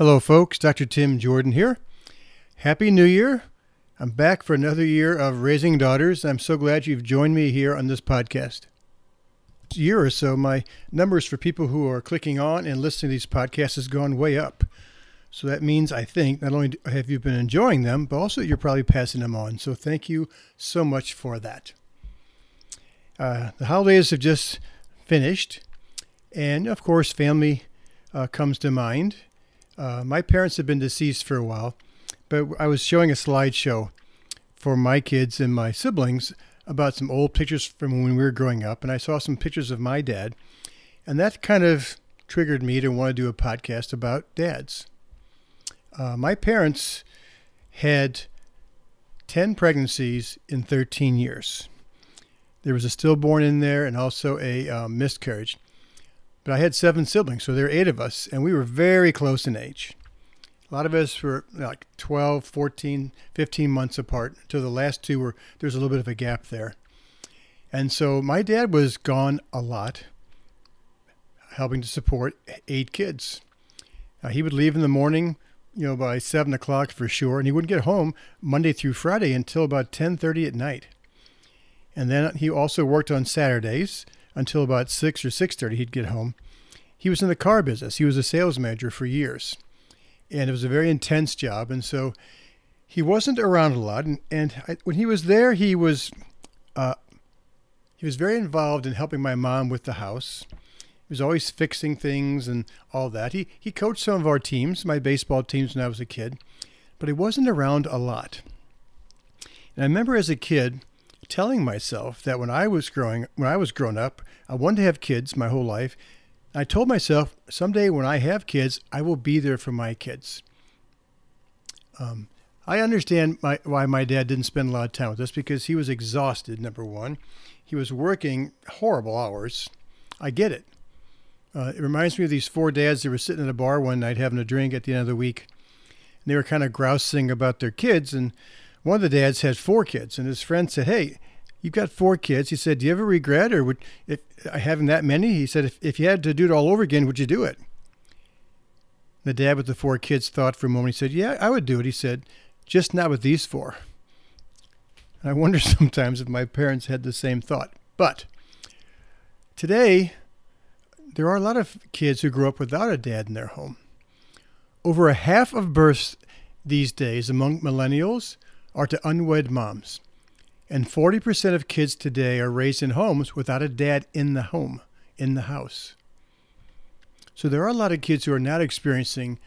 Hello, folks. Dr. Tim Jordan here. Happy New Year. I'm back for another year of raising daughters. I'm so glad you've joined me here on this podcast. Year or so, my numbers for people who are clicking on and listening to these podcasts has gone way up. So that means, I think, not only have you been enjoying them, but also you're probably passing them on. So thank you so much for that. Uh, the holidays have just finished, and of course, family uh, comes to mind. Uh, my parents have been deceased for a while, but I was showing a slideshow for my kids and my siblings about some old pictures from when we were growing up, and I saw some pictures of my dad, and that kind of triggered me to want to do a podcast about dads. Uh, my parents had 10 pregnancies in 13 years. There was a stillborn in there and also a um, miscarriage. But I had seven siblings, so there were eight of us, and we were very close in age. A lot of us were like 12, 14, 15 months apart. To the last two were there's a little bit of a gap there. And so my dad was gone a lot, helping to support eight kids. Uh, he would leave in the morning, you know, by seven o'clock for sure, and he wouldn't get home Monday through Friday until about 10:30 at night. And then he also worked on Saturdays until about 6 or 6.30 he'd get home. He was in the car business. He was a sales manager for years. And it was a very intense job. And so he wasn't around a lot. And, and I, when he was there, he was uh, he was very involved in helping my mom with the house. He was always fixing things and all that. He, he coached some of our teams, my baseball teams when I was a kid, but he wasn't around a lot. And I remember as a kid, telling myself that when I was growing when I was grown up, I wanted to have kids my whole life. I told myself someday when I have kids, I will be there for my kids. Um, I understand my, why my dad didn't spend a lot of time with us because he was exhausted. Number one, he was working horrible hours. I get it. Uh, it reminds me of these four dads that were sitting at a bar one night having a drink at the end of the week. And they were kind of grousing about their kids, and one of the dads had four kids, and his friend said, "Hey, you've got four kids." He said, "Do you ever regret or would if uh, having that many?" He said, "If if you had to do it all over again, would you do it?" The dad with the four kids thought for a moment. He said, "Yeah, I would do it." He said, "Just not with these four. And I wonder sometimes if my parents had the same thought. But today, there are a lot of kids who grow up without a dad in their home. Over a half of births these days among millennials are to unwed moms. And 40% of kids today are raised in homes without a dad in the home, in the house. So there are a lot of kids who are not experiencing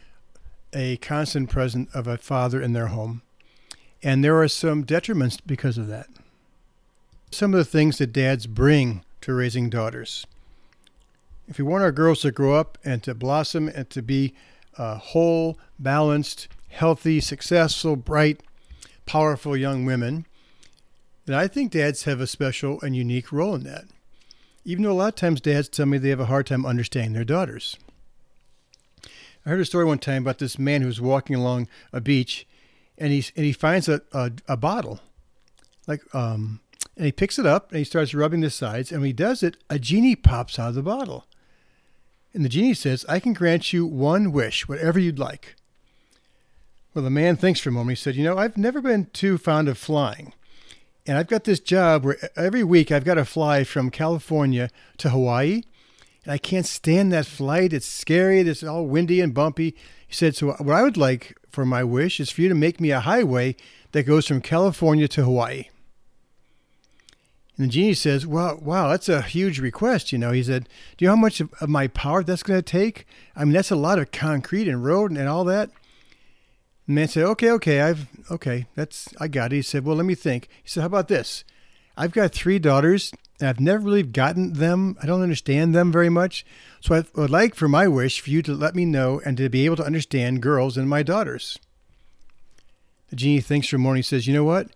a constant presence of a father in their home. And there are some detriments because of that. Some of the things that dads bring to raising daughters. If we want our girls to grow up and to blossom and to be uh, whole, balanced, healthy, successful, bright, powerful young women, And I think dads have a special and unique role in that. Even though a lot of times dads tell me they have a hard time understanding their daughters. I heard a story one time about this man who was walking along a beach and he, and he finds a, a, a bottle. Like, um, and he picks it up and he starts rubbing the sides. And when he does it, a genie pops out of the bottle. And the genie says, I can grant you one wish, whatever you'd like. Well, the man thinks for a moment. He said, You know, I've never been too fond of flying. And I've got this job where every week I've got to fly from California to Hawaii. and I can't stand that flight. It's scary. It's all windy and bumpy. He said, So, what I would like for my wish is for you to make me a highway that goes from California to Hawaii. And the genie says, Well, wow, that's a huge request. You know, he said, Do you know how much of, my power that's going to take? I mean, that's a lot of concrete and road and all that. The man said, Okay, okay, I've, okay, that's, I got it. He said, Well, let me think. He said, How about this? I've got three daughters, and I've never really gotten them. I don't understand them very much. So I would like for my wish for you to let me know and to be able to understand girls and my daughters. The genie thinks for a moment. He says, You know what?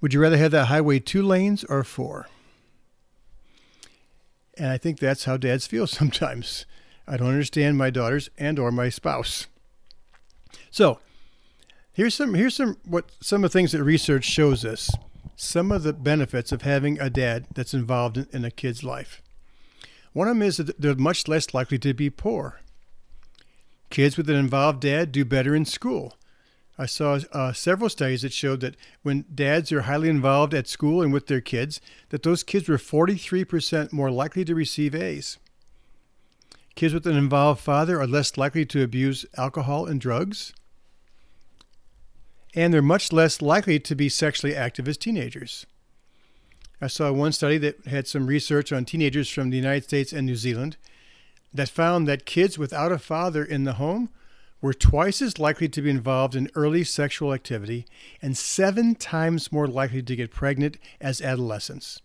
Would you rather have that highway two lanes or four? And I think that's how dads feel sometimes. I don't understand my daughters and or my spouse. So, here's some here's some what some of the things that research shows us some of the benefits of having a dad that's involved in, in a kid's life. One of them is that they're much less likely to be poor. Kids with an involved dad do better in school. I saw uh, several studies that showed that when dads are highly involved at school and with their kids, that those kids were 43% more likely to receive A's. Kids with an involved father are less likely to abuse alcohol and drugs and they're much less likely to be sexually active as teenagers. I saw one study that had some research on teenagers from the United States and New Zealand that found that kids without a father in the home were twice as likely to be involved in early sexual activity and seven times more likely to get pregnant as adolescents.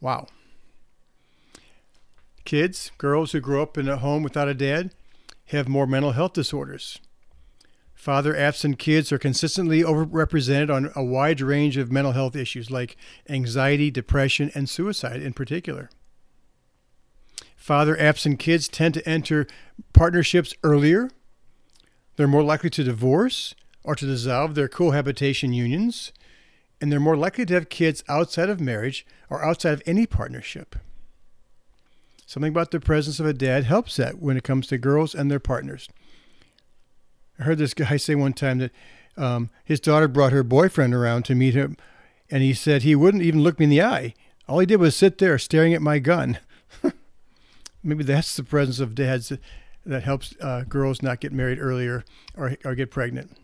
Wow. Kids, girls who grow up in a home without a dad, have more mental health disorders. Father absent kids are consistently overrepresented on a wide range of mental health issues like anxiety, depression, and suicide in particular. Father absent kids tend to enter partnerships earlier. They're more likely to divorce or to dissolve their cohabitation unions, and they're more likely to have kids outside of marriage or outside of any partnership. Something about the presence of a dad helps that when it comes to girls and their partners. I heard this guy say one time that um, his daughter brought her boyfriend around to meet him, and he said he wouldn't even look me in the eye. All he did was sit there staring at my gun. Maybe that's the presence of dads that helps uh, girls not get married earlier or, or get pregnant.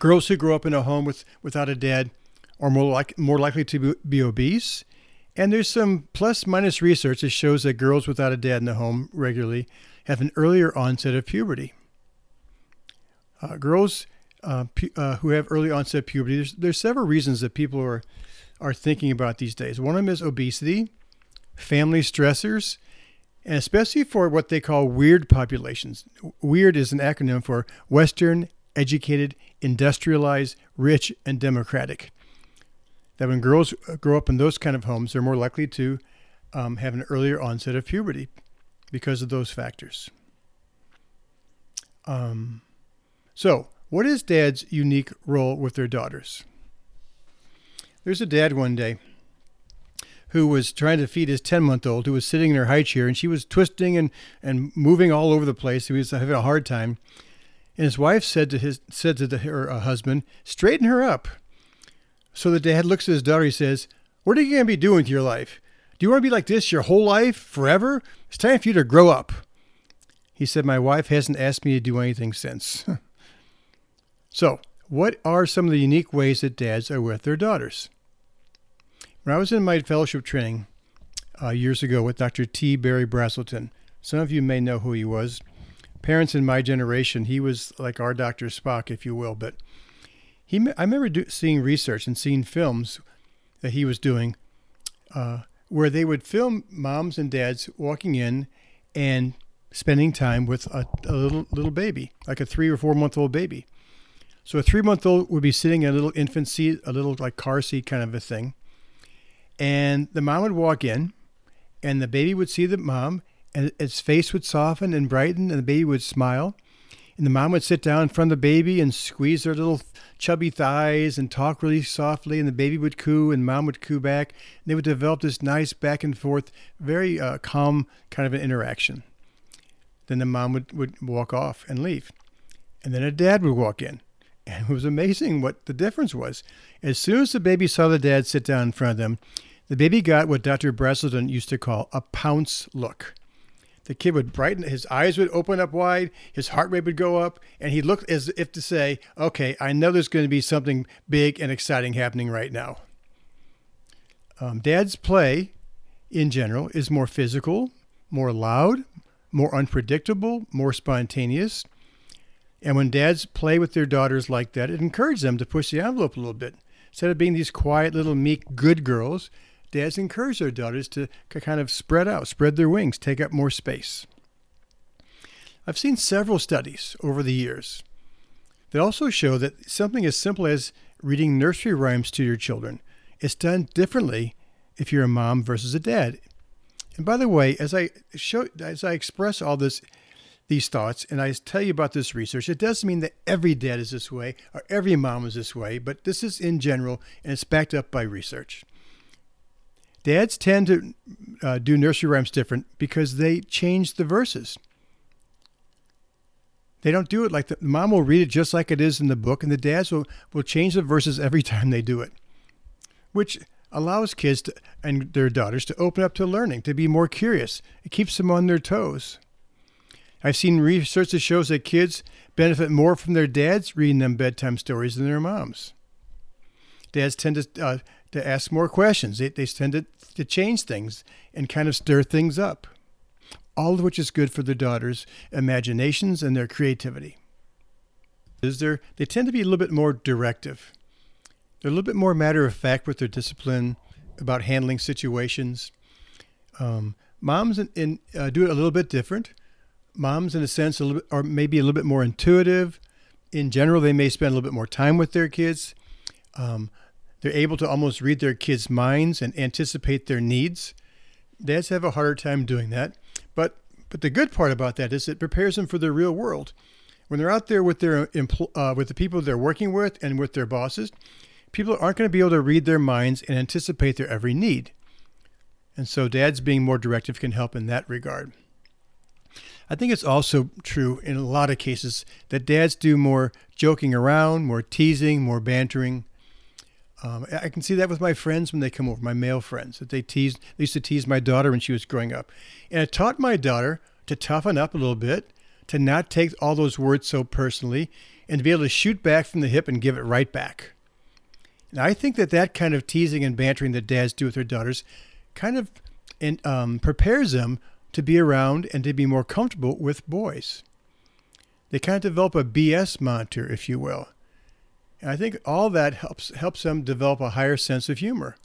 Girls who grow up in a home with, without a dad are more, like, more likely to be, be obese. And there's some plus minus research that shows that girls without a dad in the home regularly have an earlier onset of puberty. Uh, girls uh, pu- uh, who have early onset puberty, there's, there's several reasons that people are, are thinking about these days. One of them is obesity, family stressors, and especially for what they call weird populations. Weird is an acronym for Western, educated, industrialized, rich, and democratic. That when girls uh, grow up in those kind of homes, they're more likely to um, have an earlier onset of puberty because of those factors. Um, so, what is dad's unique role with their daughters? There's a dad one day who was trying to feed his 10 month old who was sitting in her high chair and she was twisting and, and moving all over the place. He was having a hard time. And his wife said to his said to the, her uh, husband, "Straighten her up." So the dad looks at his daughter. He says, "What are you going to be doing with your life? Do you want to be like this your whole life, forever? It's time for you to grow up." He said, "My wife hasn't asked me to do anything since." So, what are some of the unique ways that dads are with their daughters? When I was in my fellowship training uh, years ago with Dr. T. Berry Brazelton, some of you may know who he was. Parents in my generation, he was like our Dr. Spock, if you will. But he, I remember do, seeing research and seeing films that he was doing uh, where they would film moms and dads walking in and spending time with a, a little little baby, like a three or four month old baby. So a three month old would be sitting in a little infant seat, a little like car seat kind of a thing. And the mom would walk in, and the baby would see the mom, and its face would soften and brighten, and the baby would smile. And the mom would sit down in front of the baby and squeeze their little chubby thighs and talk really softly, and the baby would coo, and mom would coo back. And they would develop this nice back and forth, very uh, calm kind of an interaction. Then the mom would, would walk off and leave. And then a dad would walk in and it was amazing what the difference was. As soon as the baby saw the dad sit down in front of them, the baby got what Dr. Brazelton used to call a pounce look. the kid would brighten, his eyes would open up wide, his heart rate would go up, and he looked as if to say, Okay, I know there's going to be something big and exciting happening right now. Um, dad's play, in general, is more physical, more loud, more unpredictable, more spontaneous. And when dads play with their daughters like that, it encourages them to push the envelope a little bit. Instead of being these quiet, little, meek, good girls, dads encourage their daughters to kind of spread out, spread their wings, take up more space. I've seen several studies over the years that also show that something as simple as reading nursery rhymes to your children is done differently if you're a mom versus a dad. And by the way, as I show, as I express all this, these thoughts, and I tell you about this research, it doesn't mean that every dad is this way or every mom is this way, but this is in general, and it's backed up by research. Dads tend to uh, do nursery rhymes different because they change the verses. They don't do it like the mom will read it just like it is in the book, and the dads will, will change the verses every time they do it, which allows kids to, and their daughters to open up to learning, to be more curious. It keeps them on their toes. I've seen research that shows that kids benefit more from their dads reading them bedtime stories than their moms. Dads tend to, uh, to ask more questions. They, they tend to, to change things and kind of stir things up, all of which is good for their daughters' imaginations and their creativity. Is there, they tend to be a little bit more directive. They're a little bit more matter of fact with their discipline about handling situations. Um, moms in, in uh, do it a little bit different. Moms, in a sense, are maybe a little bit more intuitive. In general, they may spend a little bit more time with their kids. Um, they're able to almost read their kids' minds and anticipate their needs. Dads have a harder time doing that. But but the good part about that is it prepares them for the real world. When they're out there with their uh, with the people they're working with and with their bosses, people aren't going to be able to read their minds and anticipate their every need. And so dads being more directive can help in that regard. I think it's also true in a lot of cases that dads do more joking around, more teasing, more bantering. Um, I can see that with my friends when they come over, my male friends, that they tease. They used to tease my daughter when she was growing up, and it taught my daughter to toughen up a little bit, to not take all those words so personally, and to be able to shoot back from the hip and give it right back. And I think that that kind of teasing and bantering that dads do with their daughters kind of in, um, prepares them to be around and to be more comfortable with boys. They kind of develop a BS monitor, if you will. And I think all that helps helps them develop a higher sense of humor.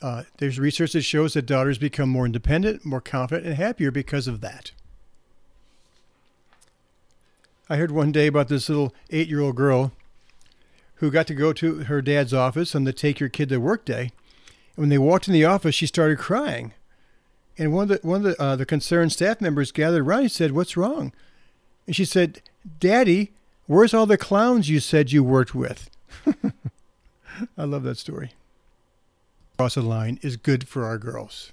Uh, there's research that shows that daughters become more independent, more confident, and happier because of that. I heard one day about this little eight year old girl who got to go to her dad's office on the take your kid to work day. And when they walked in the office, she started crying. And one of the, one of the, uh, the concerned staff members gathered around and said, What's wrong? And she said, Daddy, where's all the clowns you said you worked with? I love that story. Cross the line is good for our girls.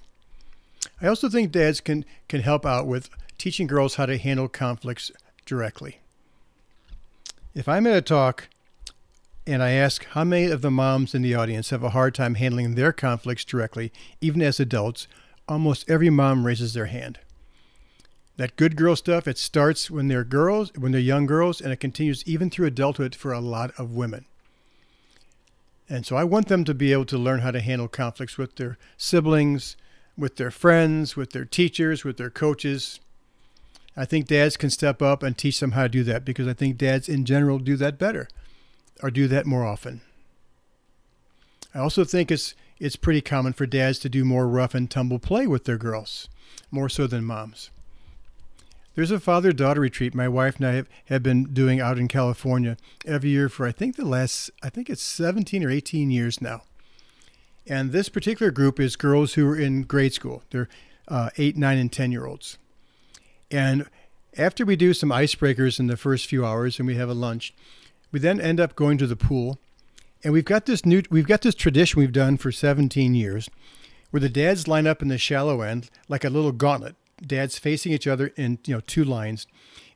I also think dads can, can help out with teaching girls how to handle conflicts directly. If I'm at a talk and I ask how many of the moms in the audience have a hard time handling their conflicts directly, even as adults, almost every mom raises their hand. That good girl stuff, it starts when they're girls, when they're young girls, and it continues even through adulthood for a lot of women. And so I want them to be able to learn how to handle conflicts with their siblings, with their friends, with their teachers, with their coaches. I think dads can step up and teach them how to do that because I think dads in general do that better or do that more often. I also think it's it's pretty common for dads to do more rough and tumble play with their girls, more so than moms. There's a father daughter retreat my wife and I have, have been doing out in California every year for I think the last I think it's 17 or 18 years now. And this particular group is girls who are in grade school. They're uh, 8, 9, and 10 year olds. And after we do some icebreakers in the first few hours and we have a lunch, we then end up going to the pool, and we've got this new we've got this tradition we've done for 17 years, where the dads line up in the shallow end like a little gauntlet. Dads facing each other in you know two lines,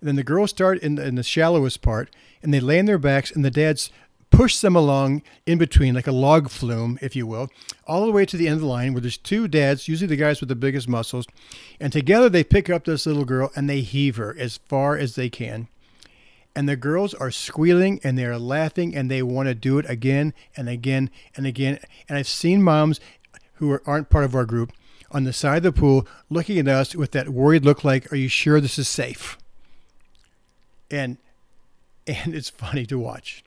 and then the girls start in the, in the shallowest part, and they lay on their backs, and the dads push them along in between, like a log flume, if you will, all the way to the end of the line where there's two dads, usually the guys with the biggest muscles, and together they pick up this little girl and they heave her as far as they can. And the girls are squealing and they're laughing and they want to do it again and again and again. And I've seen moms who aren't part of our group on the side of the pool looking at us with that worried look like, Are you sure this is safe? And and it's funny to watch.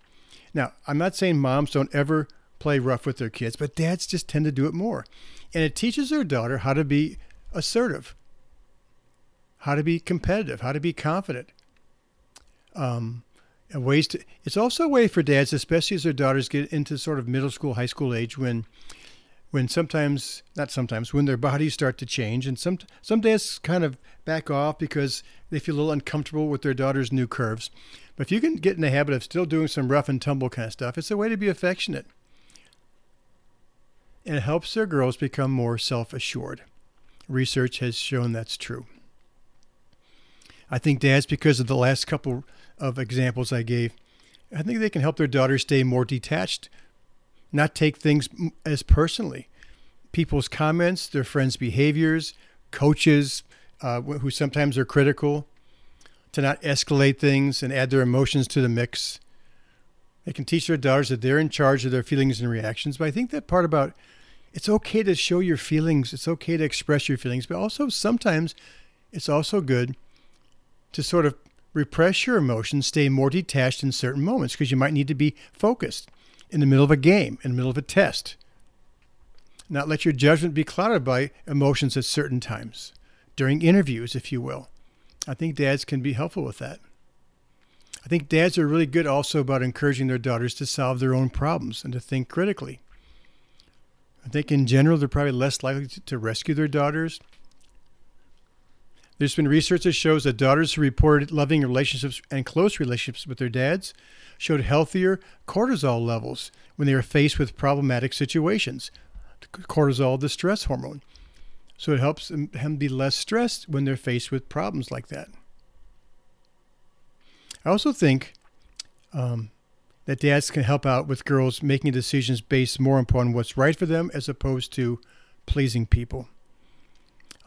Now, I'm not saying moms don't ever play rough with their kids, but dads just tend to do it more. And it teaches their daughter how to be assertive, how to be competitive, how to be confident. Um, ways to, it's also a way for dads, especially as their daughters get into sort of middle school, high school age, when when sometimes not sometimes when their bodies start to change and some some dads kind of back off because they feel a little uncomfortable with their daughter's new curves but if you can get in the habit of still doing some rough and tumble kind of stuff, it's a way to be affectionate. And it helps their girls become more self assured. Research has shown that's true. I think dads, because of the last couple of examples I gave, I think they can help their daughters stay more detached, not take things as personally. People's comments, their friends' behaviors, coaches uh, who sometimes are critical, to not escalate things and add their emotions to the mix. They can teach their daughters that they're in charge of their feelings and reactions. But I think that part about it's okay to show your feelings, it's okay to express your feelings, but also sometimes it's also good to sort of repress your emotions, stay more detached in certain moments because you might need to be focused in the middle of a game, in the middle of a test. Not let your judgment be clouded by emotions at certain times, during interviews, if you will. I think dads can be helpful with that. I think dads are really good also about encouraging their daughters to solve their own problems and to think critically. I think in general, they're probably less likely to rescue their daughters. There's been research that shows that daughters who reported loving relationships and close relationships with their dads showed healthier cortisol levels when they were faced with problematic situations. Cortisol, the stress hormone. So it helps them be less stressed when they're faced with problems like that. I also think um, that dads can help out with girls making decisions based more upon what's right for them as opposed to pleasing people.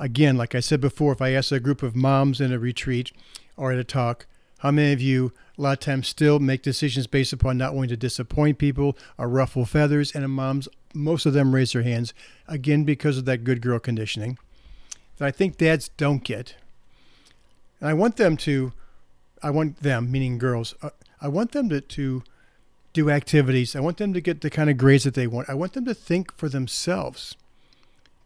Again, like I said before, if I ask a group of moms in a retreat or at a talk, how many of you a lot of times still make decisions based upon not wanting to disappoint people or ruffle feathers? And moms, most of them raise their hands, again, because of that good girl conditioning that I think dads don't get. And I want them to, I want them, meaning girls, uh, I want them to, to do activities. I want them to get the kind of grades that they want. I want them to think for themselves,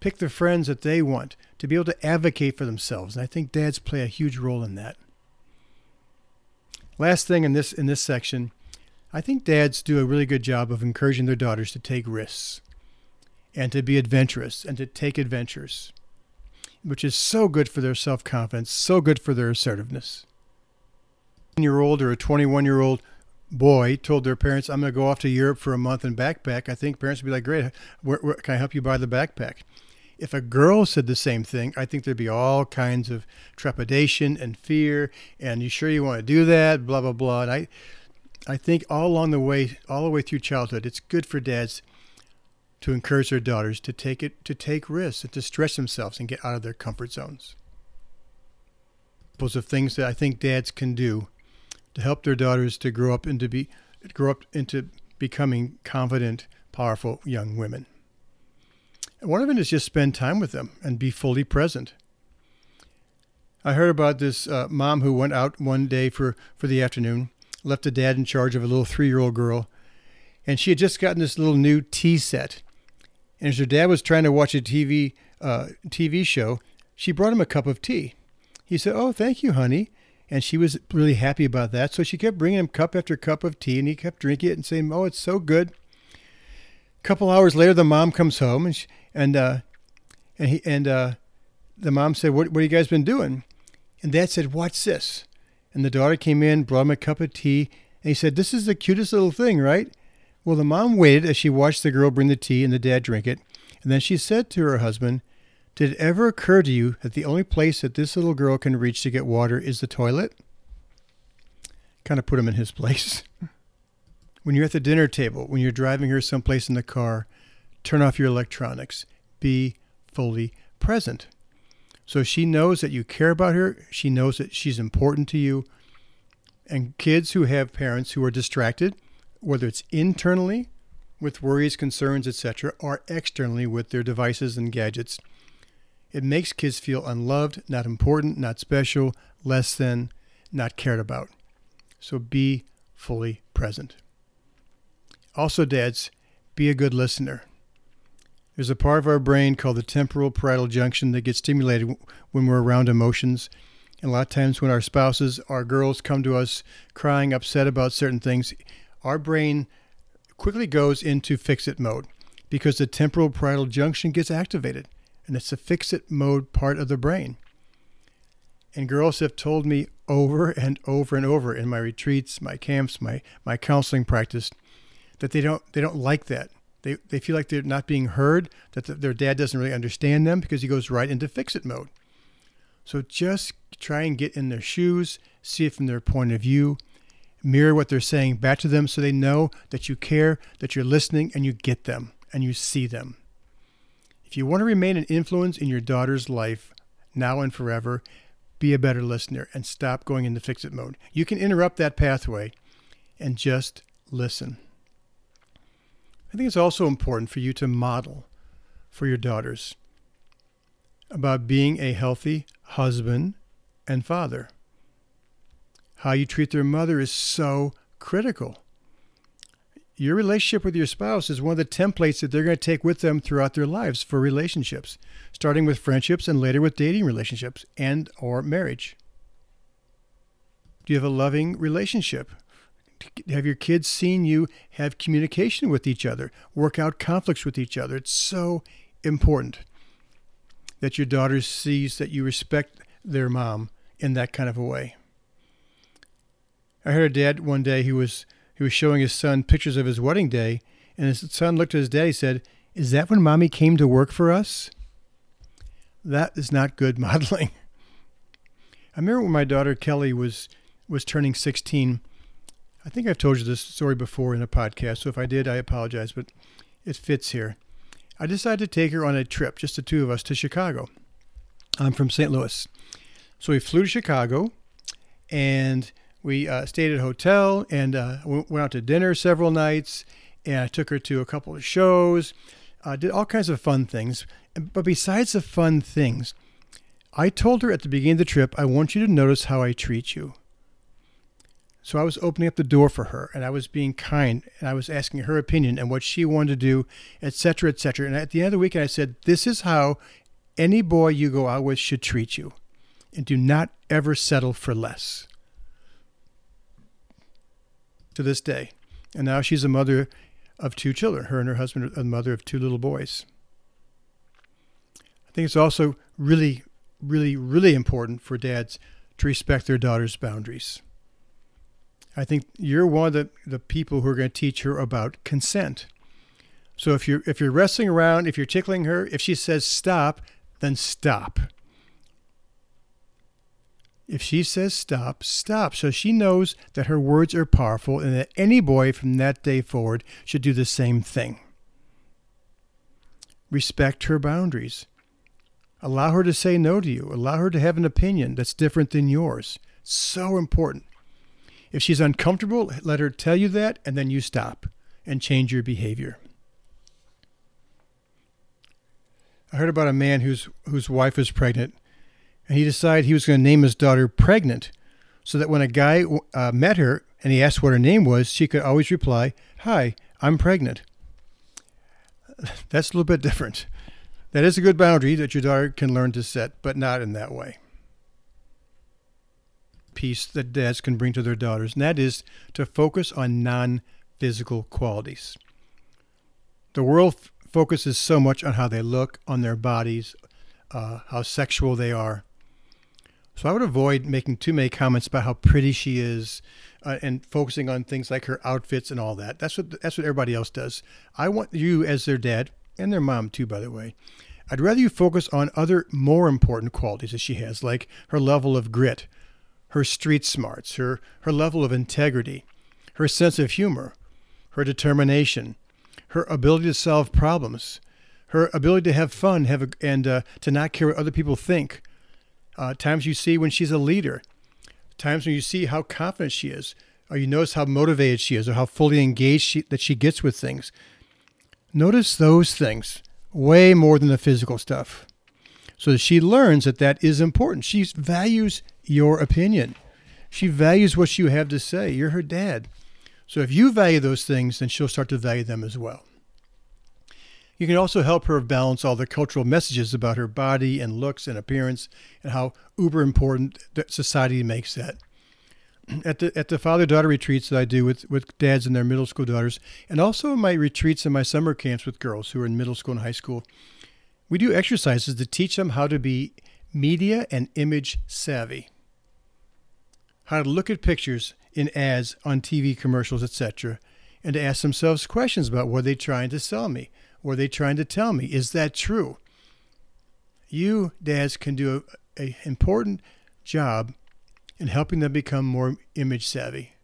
pick the friends that they want, to be able to advocate for themselves. And I think dads play a huge role in that. Last thing in this in this section, I think dads do a really good job of encouraging their daughters to take risks and to be adventurous and to take adventures, which is so good for their self-confidence, so good for their assertiveness. A year old or a 21 year old boy told their parents, I'm going to go off to Europe for a month and backpack, I think parents would be like, Great, where, where, can I help you buy the backpack? If a girl said the same thing, I think there'd be all kinds of trepidation and fear. And you sure you want to do that? Blah blah blah. And I, I think all along the way, all the way through childhood, it's good for dads to encourage their daughters to take it, to take risks, and to stretch themselves and get out of their comfort zones. Those are things that I think dads can do to help their daughters to grow up into be grow up into becoming confident, powerful young women. One of them is just spend time with them and be fully present. I heard about this uh, mom who went out one day for, for the afternoon, left a dad in charge of a little three year old girl, and she had just gotten this little new tea set. And as her dad was trying to watch a TV, uh, TV show, she brought him a cup of tea. He said, Oh, thank you, honey. And she was really happy about that. So she kept bringing him cup after cup of tea, and he kept drinking it and saying, Oh, it's so good. A couple hours later, the mom comes home, and she, and uh, and he and uh, the mom said, "What what have you guys been doing?" And Dad said, "What's this?" And the daughter came in, brought him a cup of tea, and he said, "This is the cutest little thing, right?" Well, the mom waited as she watched the girl bring the tea and the dad drink it, and then she said to her husband, "Did it ever occur to you that the only place that this little girl can reach to get water is the toilet?" Kind of put him in his place. When you're at the dinner table, when you're driving her someplace in the car, turn off your electronics. Be fully present. So she knows that you care about her. She knows that she's important to you. And kids who have parents who are distracted, whether it's internally with worries, concerns, etc., or externally with their devices and gadgets, it makes kids feel unloved, not important, not special, less than, not cared about. So be fully present. Also, dads, be a good listener. There's a part of our brain called the temporal parietal junction that gets stimulated when we're around emotions. And a lot of times, when our spouses, our girls come to us crying, upset about certain things, our brain quickly goes into fix it mode because the temporal parietal junction gets activated. And it's the fix it mode part of the brain. And girls have told me over and over and over in my retreats, my camps, my, my counseling practice that they don't they don't like that. They, they feel like they're not being heard, that the, their dad doesn't really understand them because he goes right into fix it mode. So just try and get in their shoes, see it from their point of view, mirror what they're saying back to them so they know that you care, that you're listening, and you get them and you see them. If you want to remain an influence in your daughter's life now and forever, be a better listener and stop going into fix it mode. You can interrupt that pathway and just listen. I think it's also important for you to model for your daughters about being a healthy husband and father. How you treat their mother is so critical. Your relationship with your spouse is one of the templates that they're going to take with them throughout their lives for relationships, starting with friendships and later with dating relationships and or marriage. Do you have a loving relationship have your kids seen you have communication with each other, work out conflicts with each other? It's so important that your daughter sees that you respect their mom in that kind of a way. I heard a dad one day he was he was showing his son pictures of his wedding day, and his son looked at his dad. He said, "Is that when mommy came to work for us?" That is not good modeling. I remember when my daughter Kelly was was turning 16 I think I've told you this story before in a podcast, so if I did, I apologize, but it fits here. I decided to take her on a trip, just the two of us, to Chicago. I'm from St. Louis. So we flew to Chicago and we uh, stayed at a hotel and uh, went out to dinner several nights. And I took her to a couple of shows, uh, did all kinds of fun things. But besides the fun things, I told her at the beginning of the trip, I want you to notice how I treat you. So I was opening up the door for her and I was being kind and I was asking her opinion and what she wanted to do, etc., etc. And at the end of the weekend, I said, This is how any boy you go out with should treat you. And do not ever settle for less. To this day. And now she's a mother of two children. Her and her husband are the mother of two little boys. I think it's also really, really, really important for dads to respect their daughters' boundaries. I think you're one of the, the people who are going to teach her about consent. So if you're if you're wrestling around, if you're tickling her, if she says stop, then stop. If she says stop, stop. So she knows that her words are powerful and that any boy from that day forward should do the same thing. Respect her boundaries. Allow her to say no to you. Allow her to have an opinion that's different than yours. So important. If she's uncomfortable, let her tell you that, and then you stop and change your behavior. I heard about a man whose whose wife was pregnant, and he decided he was going to name his daughter Pregnant, so that when a guy uh, met her and he asked what her name was, she could always reply, "Hi, I'm pregnant." That's a little bit different. That is a good boundary that your daughter can learn to set, but not in that way piece that dads can bring to their daughters, and that is to focus on non physical qualities. The world f- focuses so much on how they look, on their bodies, uh, how sexual they are. So I would avoid making too many comments about how pretty she is, uh, and focusing on things like her outfits and all that. That's what that's what everybody else does. I want you as their dad and their mom too, by the way. I'd rather you focus on other more important qualities that she has, like her level of grit, her street smarts, her, her level of integrity, her sense of humor, her determination, her ability to solve problems, her ability to have fun, have a, and uh, to not care what other people think. Uh, times you see when she's a leader, times when you see how confident she is, or you notice how motivated she is, or how fully engaged she, that she gets with things. Notice those things way more than the physical stuff. So she learns that that is important. She values your opinion. She values what you have to say. You're her dad. So if you value those things, then she'll start to value them as well. You can also help her balance all the cultural messages about her body and looks and appearance and how uber important that society makes that. At the at the father daughter retreats that I do with, with dads and their middle school daughters, and also in my retreats and my summer camps with girls who are in middle school and high school, we do exercises to teach them how to be media and image savvy. How to look at pictures in ads on TV commercials, etc., and to ask themselves questions about what they're trying to sell me were they trying to tell me? Is that true? You, dads, can do an important job in helping them become more image savvy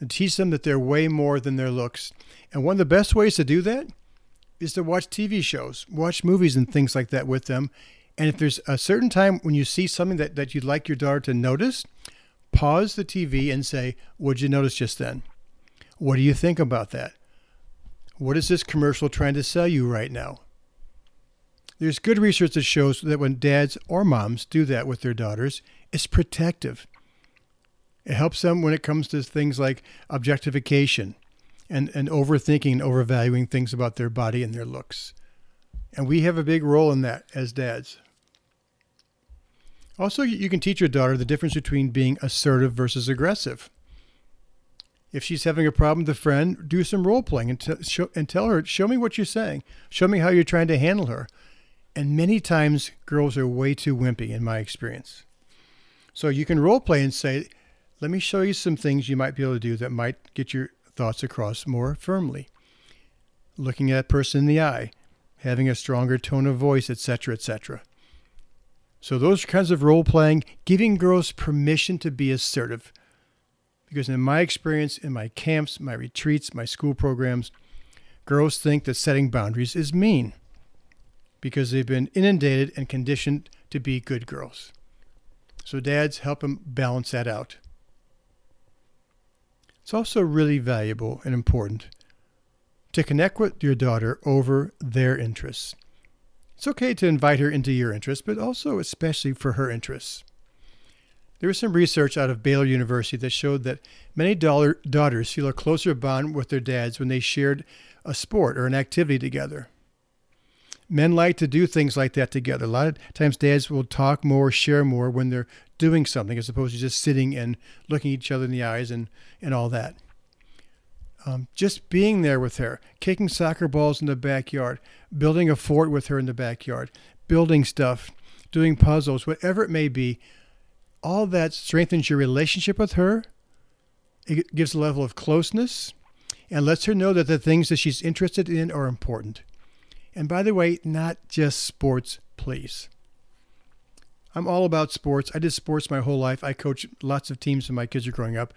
and teach them that they're way more than their looks. And one of the best ways to do that is to watch TV shows, watch movies and things like that with them. And if there's a certain time when you see something that, that you'd like your daughter to notice, pause the TV and say, What'd you notice just then? What do you think about that? What is this commercial trying to sell you right now? There's good research that shows that when dads or moms do that with their daughters, it's protective. It helps them when it comes to things like objectification and, and overthinking and overvaluing things about their body and their looks. And we have a big role in that as dads. Also, you can teach your daughter the difference between being assertive versus aggressive. If she's having a problem with a friend, do some role playing and, t- show, and tell her, show me what you're saying. Show me how you're trying to handle her. And many times, girls are way too wimpy, in my experience. So you can role play and say, let me show you some things you might be able to do that might get your thoughts across more firmly. Looking at a person in the eye, having a stronger tone of voice, etc., etc. So those kinds of role playing, giving girls permission to be assertive, because in my experience, in my camps, my retreats, my school programs, girls think that setting boundaries is mean because they've been inundated and conditioned to be good girls. So dads help them balance that out. It's also really valuable and important to connect with your daughter over their interests. It's okay to invite her into your interests, but also especially for her interests. There was some research out of Baylor University that showed that many daughters feel a closer bond with their dads when they shared a sport or an activity together. Men like to do things like that together. A lot of times, dads will talk more, share more when they're doing something as opposed to just sitting and looking each other in the eyes and, and all that. Um, just being there with her, kicking soccer balls in the backyard, building a fort with her in the backyard, building stuff, doing puzzles, whatever it may be, all that strengthens your relationship with her. It gives a level of closeness and lets her know that the things that she's interested in are important. And by the way, not just sports, please. I'm all about sports. I did sports my whole life. I coach lots of teams when my kids are growing up.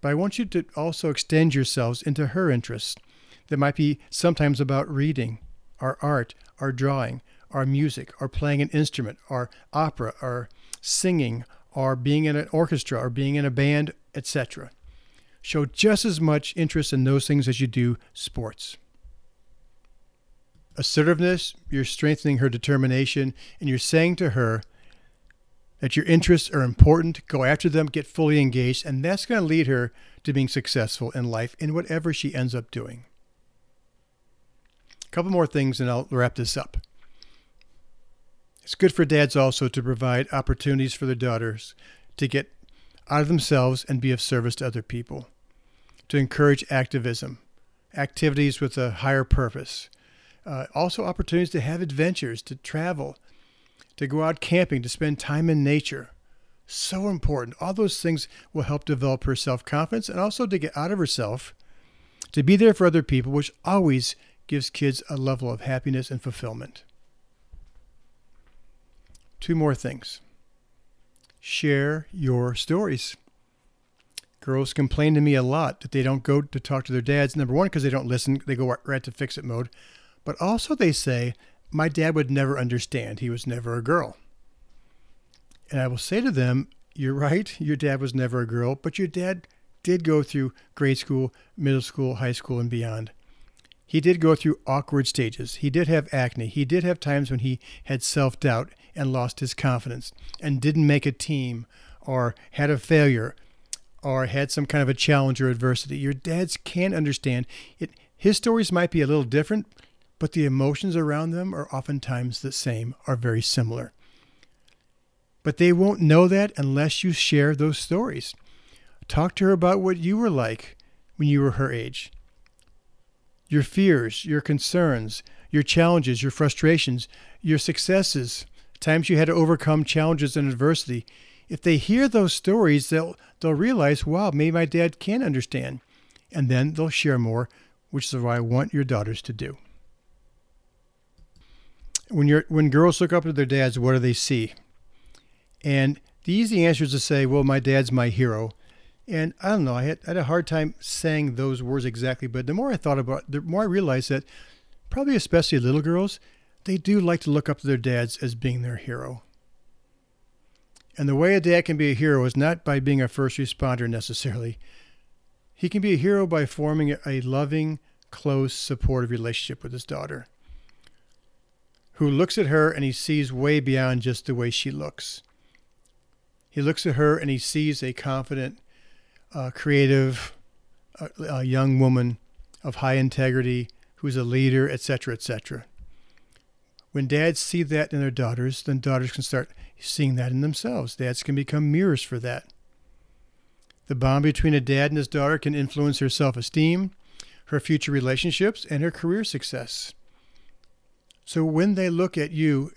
But I want you to also extend yourselves into her interests that might be sometimes about reading, our art, our drawing, our music, our playing an instrument, our opera, our singing, or being in an orchestra or being in a band, etc. Show just as much interest in those things as you do sports. Assertiveness, you're strengthening her determination, and you're saying to her that your interests are important, go after them, get fully engaged, and that's going to lead her to being successful in life in whatever she ends up doing. A couple more things, and I'll wrap this up. It's good for dads also to provide opportunities for their daughters to get out of themselves and be of service to other people, to encourage activism, activities with a higher purpose. Uh, also, opportunities to have adventures, to travel, to go out camping, to spend time in nature. So important. All those things will help develop her self confidence and also to get out of herself, to be there for other people, which always gives kids a level of happiness and fulfillment. Two more things. Share your stories. Girls complain to me a lot that they don't go to talk to their dads. Number one, because they don't listen, they go right to fix it mode. But also, they say, My dad would never understand. He was never a girl. And I will say to them, You're right. Your dad was never a girl, but your dad did go through grade school, middle school, high school, and beyond. He did go through awkward stages. He did have acne. He did have times when he had self doubt and lost his confidence and didn't make a team or had a failure or had some kind of a challenge or adversity. Your dads can understand it. His stories might be a little different, but the emotions around them are oftentimes the same, are very similar. But they won't know that unless you share those stories. Talk to her about what you were like when you were her age. Your fears, your concerns, your challenges, your frustrations, your successes, times you had to overcome challenges and adversity. If they hear those stories, they'll they'll realize, wow, maybe my dad can understand. And then they'll share more, which is what I want your daughters to do. When you're when girls look up to their dads, what do they see? And the easy answer is to say, well, my dad's my hero. And I don't know, I had, I had a hard time saying those words exactly, but the more I thought about it, the more I realized that probably especially little girls, they do like to look up to their dads as being their hero. And the way a dad can be a hero is not by being a first responder necessarily. He can be a hero by forming a loving, close, supportive relationship with his daughter, who looks at her and he sees way beyond just the way she looks. He looks at her and he sees a confident, uh, creative, uh, a young woman of high integrity who's a leader, etc., etc. When dads see that in their daughters, then daughters can start seeing that in themselves. Dads can become mirrors for that. The bond between a dad and his daughter can influence her self esteem, her future relationships, and her career success. So when they look at you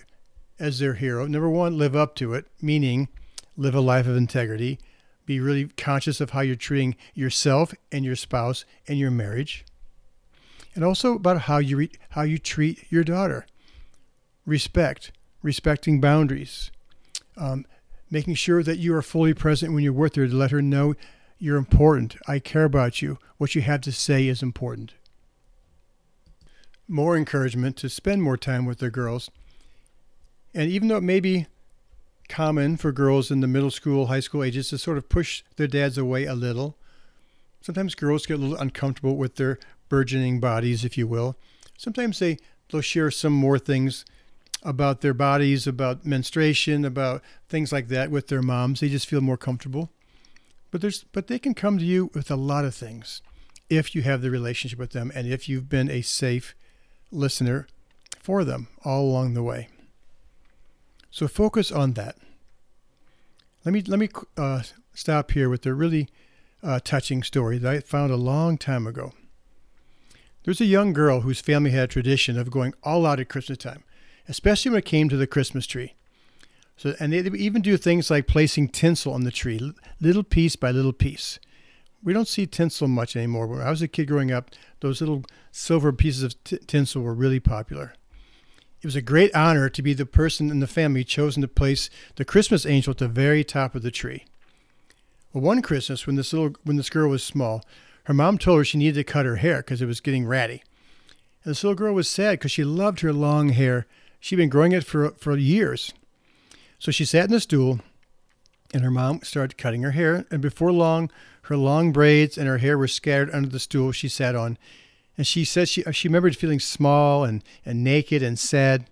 as their hero, number one, live up to it, meaning live a life of integrity be really conscious of how you're treating yourself and your spouse and your marriage, and also about how you re- how you treat your daughter. Respect, respecting boundaries, um, making sure that you are fully present when you're with her to let her know you're important. I care about you. What you have to say is important. More encouragement to spend more time with their girls. And even though it may be common for girls in the middle school, high school ages to sort of push their dads away a little. Sometimes girls get a little uncomfortable with their burgeoning bodies, if you will. Sometimes they, they'll share some more things about their bodies, about menstruation, about things like that with their moms. They just feel more comfortable. But there's but they can come to you with a lot of things if you have the relationship with them and if you've been a safe listener for them all along the way. So focus on that. Let me let me uh, stop here with a really uh, touching story that I found a long time ago. There's a young girl whose family had a tradition of going all out at Christmas time, especially when it came to the Christmas tree. So, and they even do things like placing tinsel on the tree, little piece by little piece. We don't see tinsel much anymore. When I was a kid growing up, those little silver pieces of t- tinsel were really popular. It was a great honor to be the person in the family chosen to place the Christmas angel at the very top of the tree. Well, one Christmas, when this little when this girl was small, her mom told her she needed to cut her hair because it was getting ratty. And this little girl was sad because she loved her long hair. She'd been growing it for for years. So she sat in a stool, and her mom started cutting her hair. And before long, her long braids and her hair were scattered under the stool she sat on, and she said she, she remembered feeling small and, and naked and sad.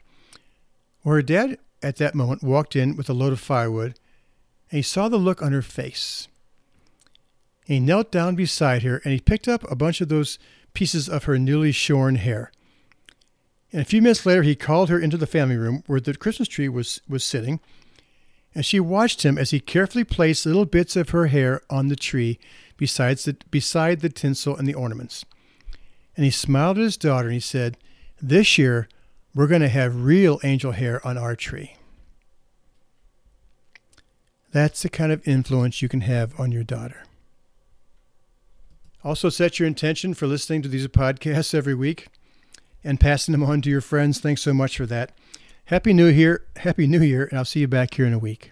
Well, her dad at that moment walked in with a load of firewood, and he saw the look on her face. He knelt down beside her and he picked up a bunch of those pieces of her newly shorn hair. And a few minutes later, he called her into the family room where the Christmas tree was, was sitting, and she watched him as he carefully placed little bits of her hair on the tree besides the, beside the tinsel and the ornaments and he smiled at his daughter and he said, This year, we're going to have real angel hair on our tree. That's the kind of influence you can have on your daughter. Also, set your intention for listening to these podcasts every week and passing them on to your friends. Thanks so much for that. Happy New Year, Happy New Year, and I'll see you back here in a week.